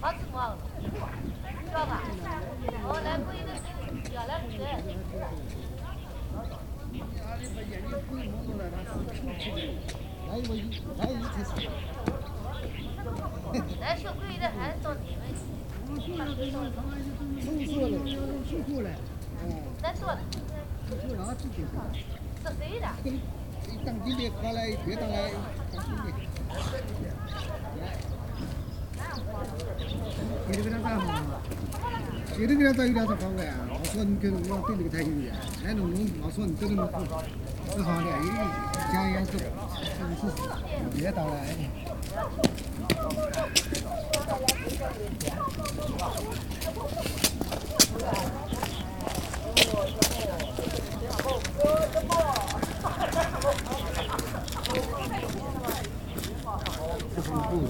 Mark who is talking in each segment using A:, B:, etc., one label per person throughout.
A: 好吃不好？知道吧？哦，来不一定是，要来不是。
B: 还是。
A: 来小贵一点还是到你们。
B: 弄错了，弄错了。哦。
A: 再说了。
B: 就拿自己。
A: 是谁的？
B: 当今的过来，别当来，当今的。你这个咋办嘛？你这个咋有点啥方法呀？我说你跟我对这个才有的，还弄弄，我说你这个弄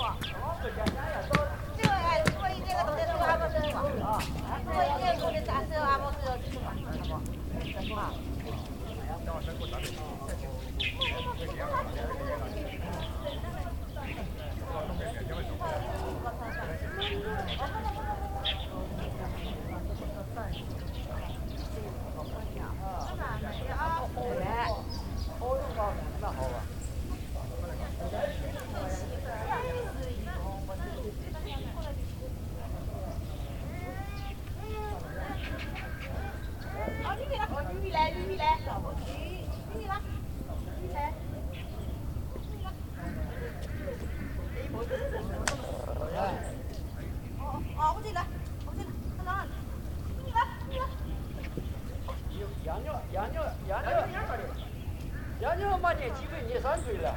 B: 好，这好的，因为家也是，是别当来。这是布的，啊，Thank you. 这是布的。
C: 羊肉，羊肉，羊肉，羊肉嘛，这几个你三岁了。